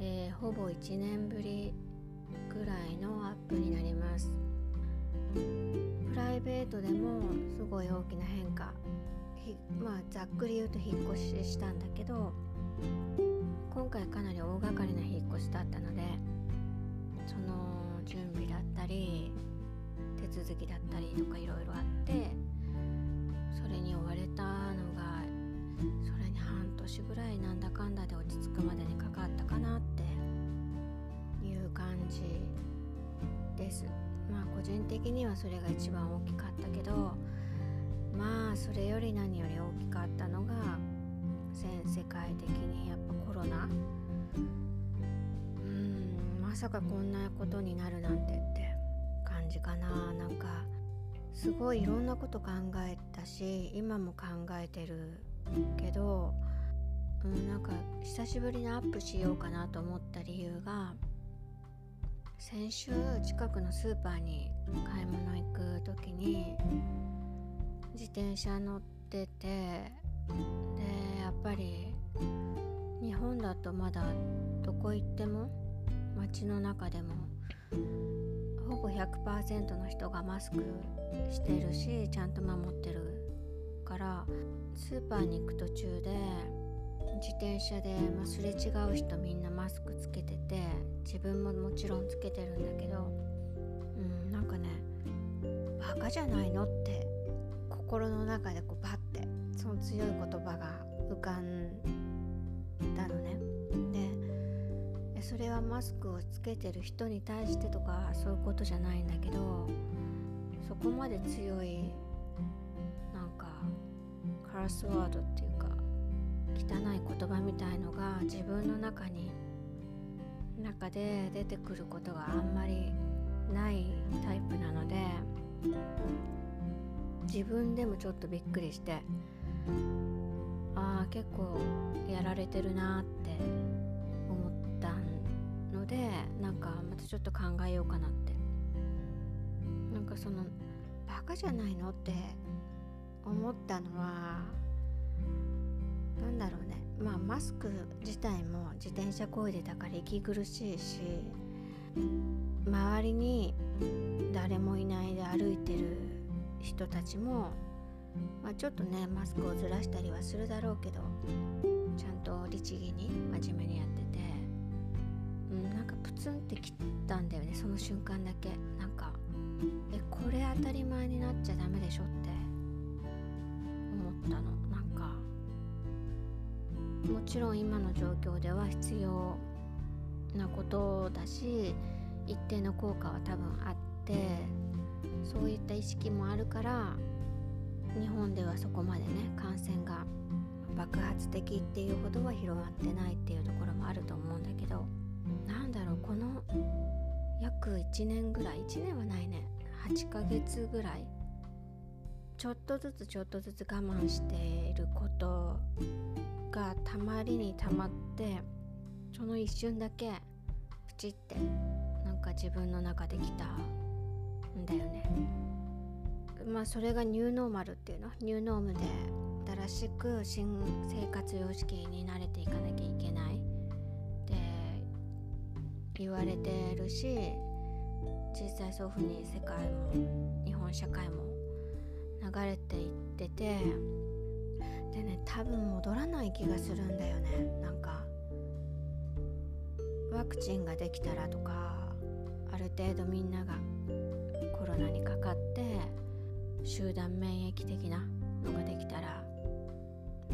えー、ほぼ1年ぶりぐらいのアップになります。プライベートでもすごい大きな変化。まあざっくり言うと引っ越ししたんだけど今回かなり大掛かりな引っ越しだったのでその準備だったり手続きだったりとかいろいろあってです。まあ個人的にはそれが一番大きかったけどまあそれより何より大きかったのが全世界的にやっぱコロナ。うんまさかこんなことになるなんてって感じかな。なんかすごいいろんなこと考えたし今も考えてるけど、うん、なんか久しぶりにアップしようかなと思った理由が先週近くのスーパーに買い物行く時に自転車乗っててでやっぱり日本だとまだどこ行っても街の中でもほぼ100%の人がマスクしてるしちゃんと守ってるからスーパーに行く途中で自転車で、ますれ違う人みんなマスクつけてて自分ももちろんつけてるんだけどうんなんかねバカじゃないのって心の中でこうバッてその強い言葉が浮かんだのね。でそれはマスクをつけてる人に対してとかそういうことじゃないんだけどそこまで強いなんかカラスワードって汚い言葉みたいのが自分の中に中で出てくることがあんまりないタイプなので自分でもちょっとびっくりしてああ結構やられてるなって思ったのでなんかまたちょっと考えようかなって。なんかそのバカじゃないのって思ったのは何だろうね。まあマスク自体も自転車こいでたから息苦しいし周りに誰もいないで歩いてる人たちも、まあ、ちょっとねマスクをずらしたりはするだろうけどちゃんと律儀に真面目にやってて、うん、なんかプツンって切ったんだよねその瞬間だけ。なんかえこれ当たり前になっちゃダメでしょって思ったの。もちろん今の状況では必要なことだし一定の効果は多分あってそういった意識もあるから日本ではそこまでね感染が爆発的っていうほどは広がってないっていうところもあると思うんだけどなんだろうこの約1年ぐらい1年はないね8ヶ月ぐらいちょっとずつちょっとずつ我慢していることがたまりにたまってその一瞬だけプチってなんか自分の中できたんだよね。まあそれがニューノーマルっていうの？ニューノームで新しく新生活様式に慣れていかなきゃいけない。って言われてるし実際そういうふうに世界も日本社会も流れていってて多分戻らない気がするんだよね。なんかワクチンができたらとかある程度みんながコロナにかかって集団免疫的なのができたら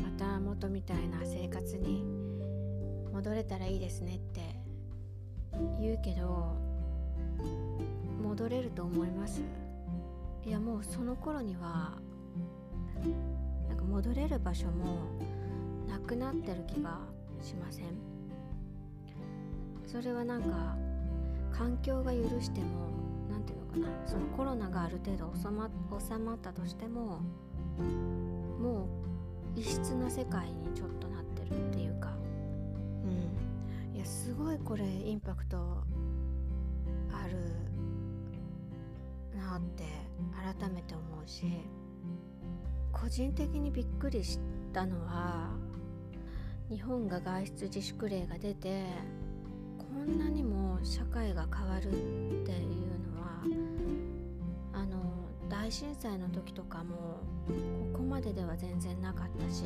また元みたいな生活に戻れたらいいですねって言うけど戻れると思います。いやもうその頃には戻れる場所もなくなってる気がしません？それはなんか環境が許しても何ていうのかな？そのコロナがある程度収ま収まったとしてももう異質な世界にちょっとなってるっていうか。うん。いやすごいこれインパクトあるなって改めて思うし。個人的にびっくりしたのは日本が外出自粛令が出てこんなにも社会が変わるっていうのはあの大震災の時とかもここまででは全然なかったし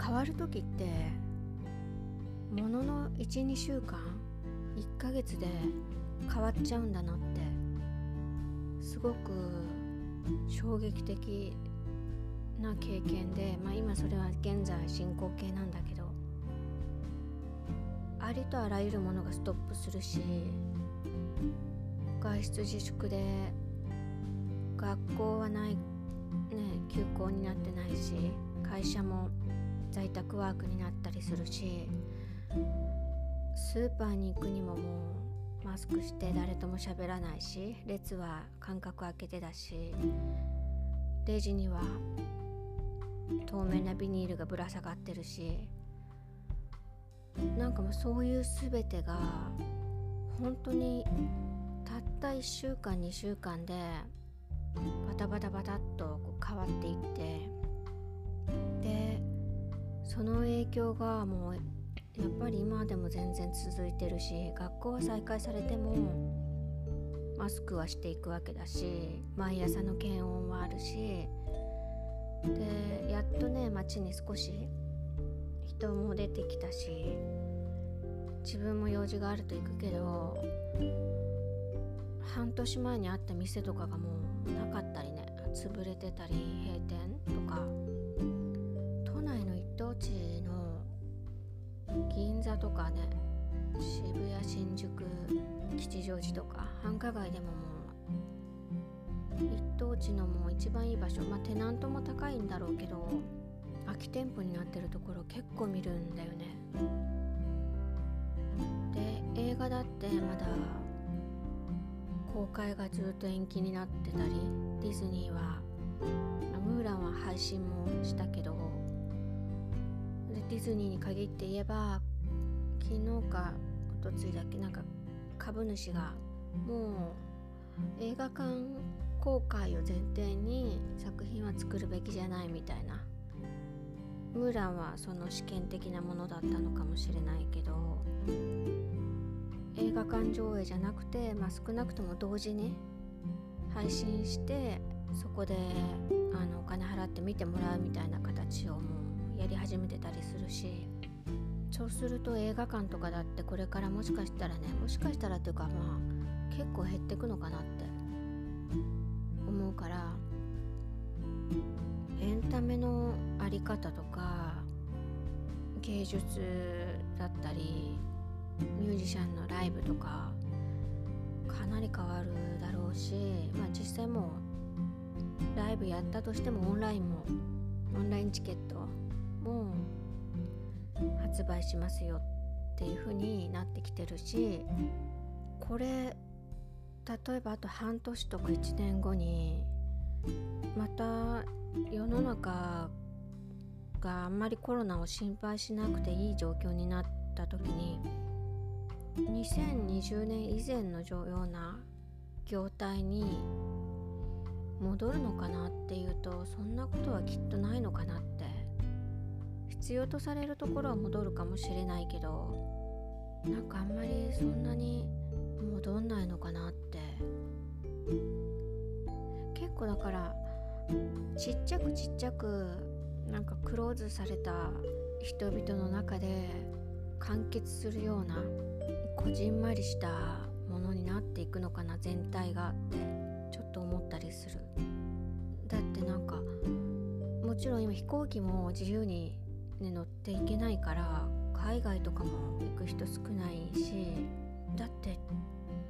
変わる時ってものの12週間1ヶ月で変わっちゃうんだなってすごく衝撃的な経験で、まあ、今それは現在進行形なんだけどありとあらゆるものがストップするし外出自粛で学校はない、ね、休校になってないし会社も在宅ワークになったりするしスーパーに行くにももうマスクして誰とも喋らないし列は間隔空けてだしレジには透明なビニールがぶら下がってるしなんかもうそういう全てが本当にたった1週間2週間でバタバタバタっとこう変わっていってでその影響がもうやっぱり今でも全然続いてるし学校は再開されてもマスクはしていくわけだし毎朝の検温はあるしでやっとね街に少し人も出てきたし自分も用事があると行くけど半年前にあった店とかがもうなかったりね潰れてたり閉店とか都内の一等地の銀座とかね渋谷新宿吉祥寺とか繁華街でももう一等地のもう一番いい場所まあテナントも高いんだろうけど空き店舗になってるところ結構見るんだよね。で映画だってまだ公開がずっと延期になってたりディズニーはムーランは配信もしたけどディズニーに限って言えば昨日かおとついだっけなんか株主がもう映画館公開を前提に作品は作るべきじゃないみたいな。ムーランはその試験的なものだったのかもしれないけど映画館上映じゃなくて、まあ、少なくとも同時に配信してそこであのお金払って見てもらうみたいな形をもうやり始めてたりするしそうすると映画館とかだってこれからもしかしたらねもしかしたらっていうかまあ結構減ってくのかなって思うからエンタメの在り方とか芸術だったりミュージシャンのライブとかかなり変わるだろうし、まあ、実際もうライブやったとしてもオンラインもオンラインチケットも発売しますよっていう風になってきてるしこれ例えばあと半年とか1年後にまた世の中があんまりコロナを心配しなくていい状況になった時に2020年以前のような業態に戻るのかなっていうとそんなことはきっとないのかなって必要とされるところは戻るかもしれないけどなんかあんまりそんなに戻んないのかなって。結構だからちっちゃくちっちゃくなんかクローズされた人々の中で完結するようなこじんまりしたものになっていくのかな全体がってちょっと思ったりする。だってなんかもちろん今飛行機も自由に、ね、乗っていけないから海外とかも行く人少ないしだって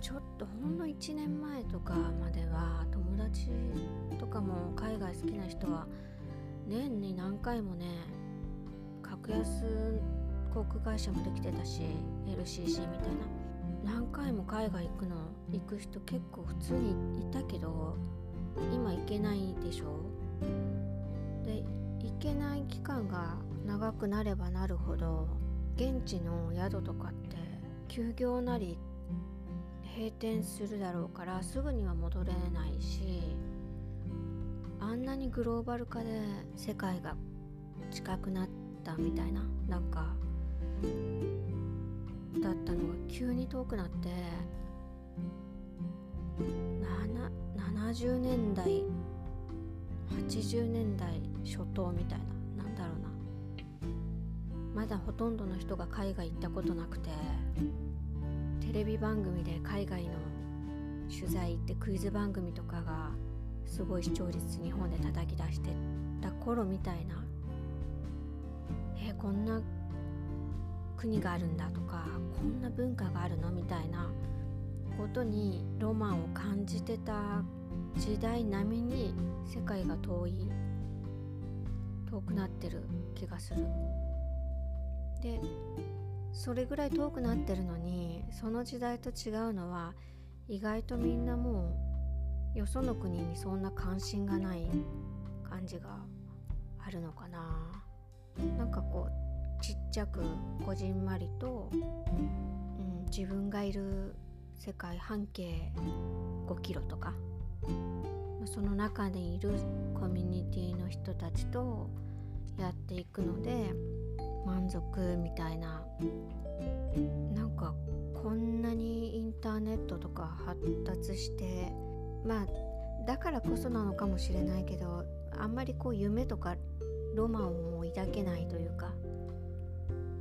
ちょっとほんの1年前とかまでは友達とかも海外好きな人は年に何回もね格安航空会社もできてたし LCC みたいな何回も海外行くの行く人結構普通にいたけど今行けないでしょ？で行けない期間が長くなればなるほど現地の宿とかって休業なり閉店するだろうからすぐには戻れないしあんなにグローバル化で世界が近くなったみたいななんかだったのが急に遠くなって70年代80年代初頭みたいな。まだほとんどの人が海外行ったことなくてテレビ番組で海外の取材行ってクイズ番組とかがすごい視聴率日本で叩き出してた頃みたいな。えー、こんな国があるんだとかこんな文化があるのみたいな。ことにロマンを感じてた時代並みに世界が遠い遠くなってる気がする。でそれぐらい遠くなってるのにその時代と違うのは意外とみんなもうよその国にそんな関心がない感じがあるのかな。なんかこうちっちゃくこじんまりと、うん、自分がいる世界半径5キロとかその中にいるコミュニティの人たちとやっていくので満足みたいな。なんかこんなにインターネットとか発達してまあだからこそなのかもしれないけどあんまりこう夢とかロマンを抱けないというか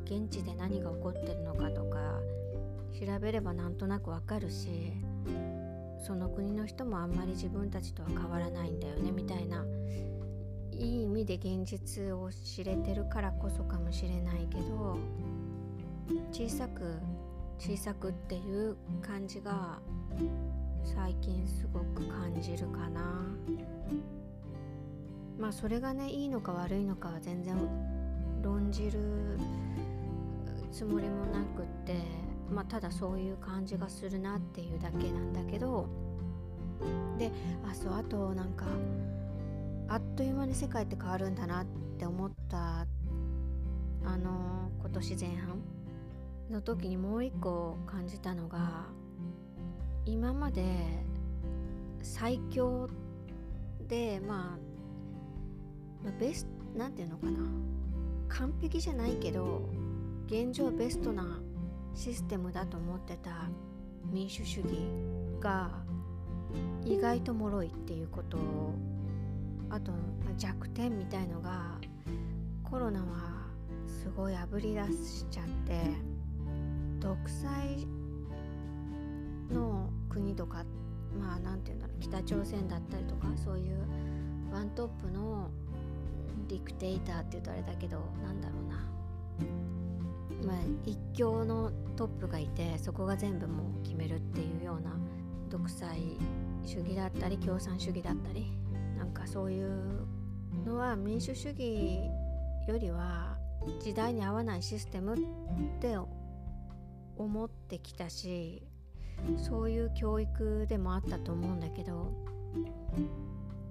現地で何が起こってるのかとか調べればなんとなくわかるしその国の人もあんまり自分たちとは変わらないんだよねみたいないい意味で現実を知れてるからこそかもしれないけど小さく小さくっていう感じが最近すごく感じるかな。まあそれがねいいのか悪いのかは全然論じるつもりもなくってまあただそういう感じがするなっていうだけなんだけどであそうあとなんかという間に世界って変わるんだなって思ったあの今年前半の時にもう一個感じたのが今まで最強でまあ、まあ、ベストなんていうのかな。完璧じゃないけど現状ベストなシステムだと思ってた民主主義が意外と脆いっていうことをあと弱点みたいのがコロナはすごいあぶり出しちゃって独裁の国とかまあ何て言うんだろう北朝鮮だったりとかそういうワントップのディクテイターって言うとあれだけどなんだろうな。まあ一強のトップがいてそこが全部もう決めるっていうような独裁主義だったり共産主義だったりかそういうのは民主主義よりは時代に合わないシステムって思ってきたしそういう教育でもあったと思うんだけど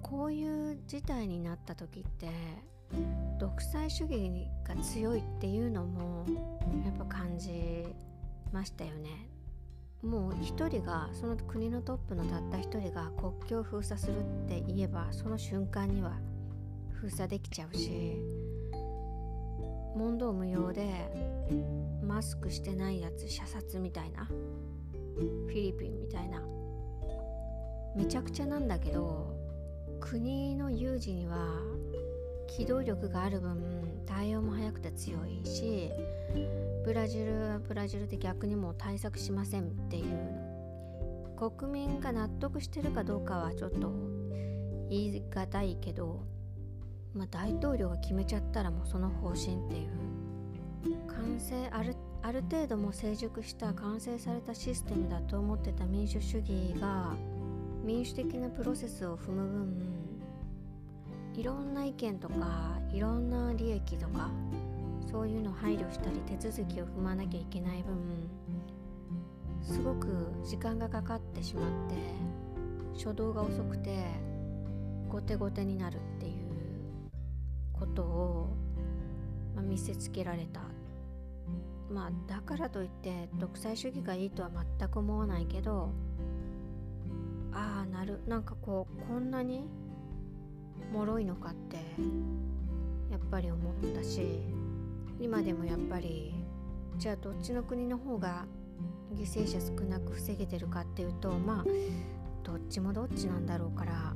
こういう事態になった時って独裁主義が強いっていうのもやっぱ感じましたよね。もう一人がその国のトップのたった一人が国境を封鎖するって言えばその瞬間には封鎖できちゃうし問答無用でマスクしてないやつ射殺みたいなフィリピンみたいな。めちゃくちゃなんだけど国の有事には機動力がある分対応も早くて強いしブラジルはブラジルで逆にも対策しませんっていう国民が納得してるかどうかはちょっと言い難いけど、まあ、大統領が決めちゃったらもうその方針っていう。完成あるある程度も成熟した完成されたシステムだと思ってた民主主義が民主的なプロセスを踏む分いろんな意見とかいろんな利益とかそういうの配慮したり手続きを踏まなきゃいけない分すごく時間がかかってしまって初動が遅くて後手後手になるっていうことを、まあ、見せつけられた。まあだからといって独裁主義がいいとは全く思わないけどああなるなんかこうこんなに脆いのかってやっぱり思ったし今でもやっぱりじゃあどっちの国の方が犠牲者少なく防げてるかっていうとまあどっちもどっちなんだろうから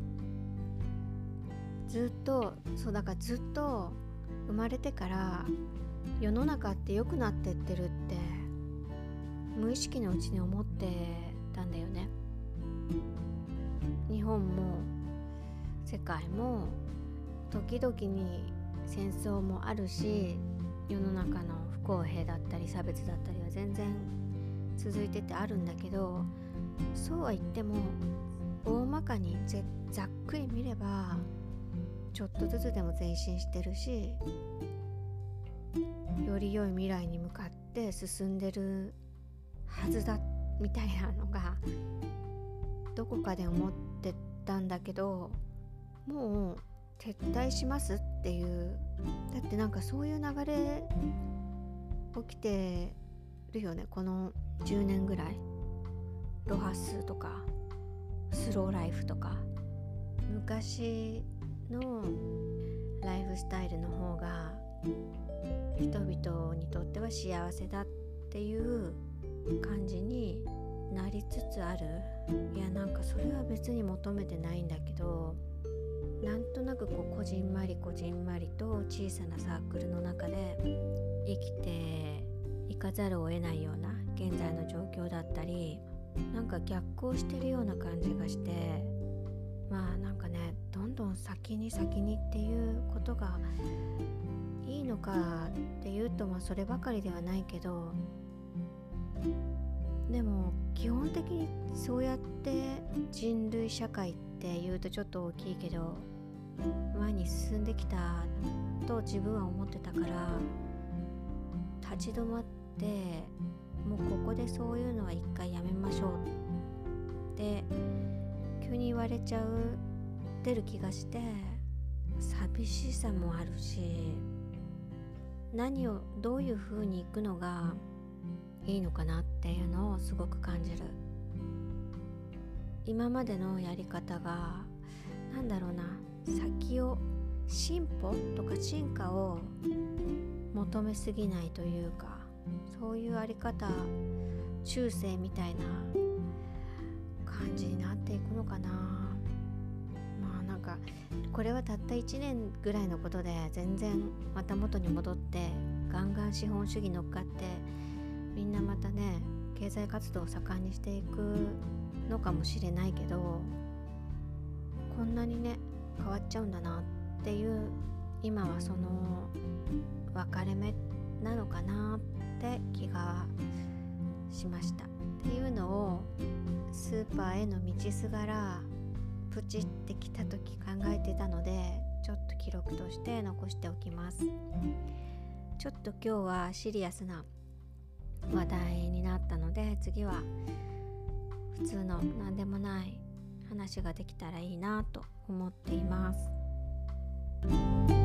ずっとそうだからずっと生まれてから世の中って良くなってってるって無意識のうちに思ってたんだよね。日本も世界も時々に戦争もあるし世の中の不公平だったり差別だったりは全然続いててあるんだけどそうは言っても大まかにざっくり見ればちょっとずつでも前進してるしより良い未来に向かって進んでるはずだみたいなのがどこかで思ってたんだけどもう撤退しますっていうだってなんかそういう流れ起きてるよねこの10年ぐらい。ロハスとかスローライフとか。昔のライフスタイルの方が人々にとっては幸せだっていう感じになりつつある。いやなんかそれは別に求めてないんだけどなんとなくこうこじんまりこじんまりと小さなサークルの中で生きていかざるを得ないような現在の状況だったりなんか逆行してるような感じがしてまあなんかねどんどん先に先にっていうことがいいのかっていうとまあそればかりではないけどでも基本的にそうやって人類社会っていうとちょっと大きいけど前に進んできたと自分は思ってたから立ち止まってもうここでそういうのは一回やめましょうって急に言われちゃうてる気がして寂しさもあるし何をどういう風に行くのがいいのかなっていうのをすごく感じる。今までのやり方が何だろうな先を進歩とか進化を求めすぎないというかそういうあり方中世みたいな感じになっていくのかな。まあなんかこれはたった1年ぐらいのことで全然また元に戻ってガンガン資本主義乗っかってみんなまたね経済活動を盛んにしていくのかもしれないけどこんなにね変わっちゃうんだなっていう今はその分かれ目なのかなって気がしました。っていうのをスーパーへの道すがらプチってきた時考えてたのでちょっと記録として残しておきます。ちょっと今日はシリアスな話題になったので次は普通の何でもない話ができたらいいなと思っています。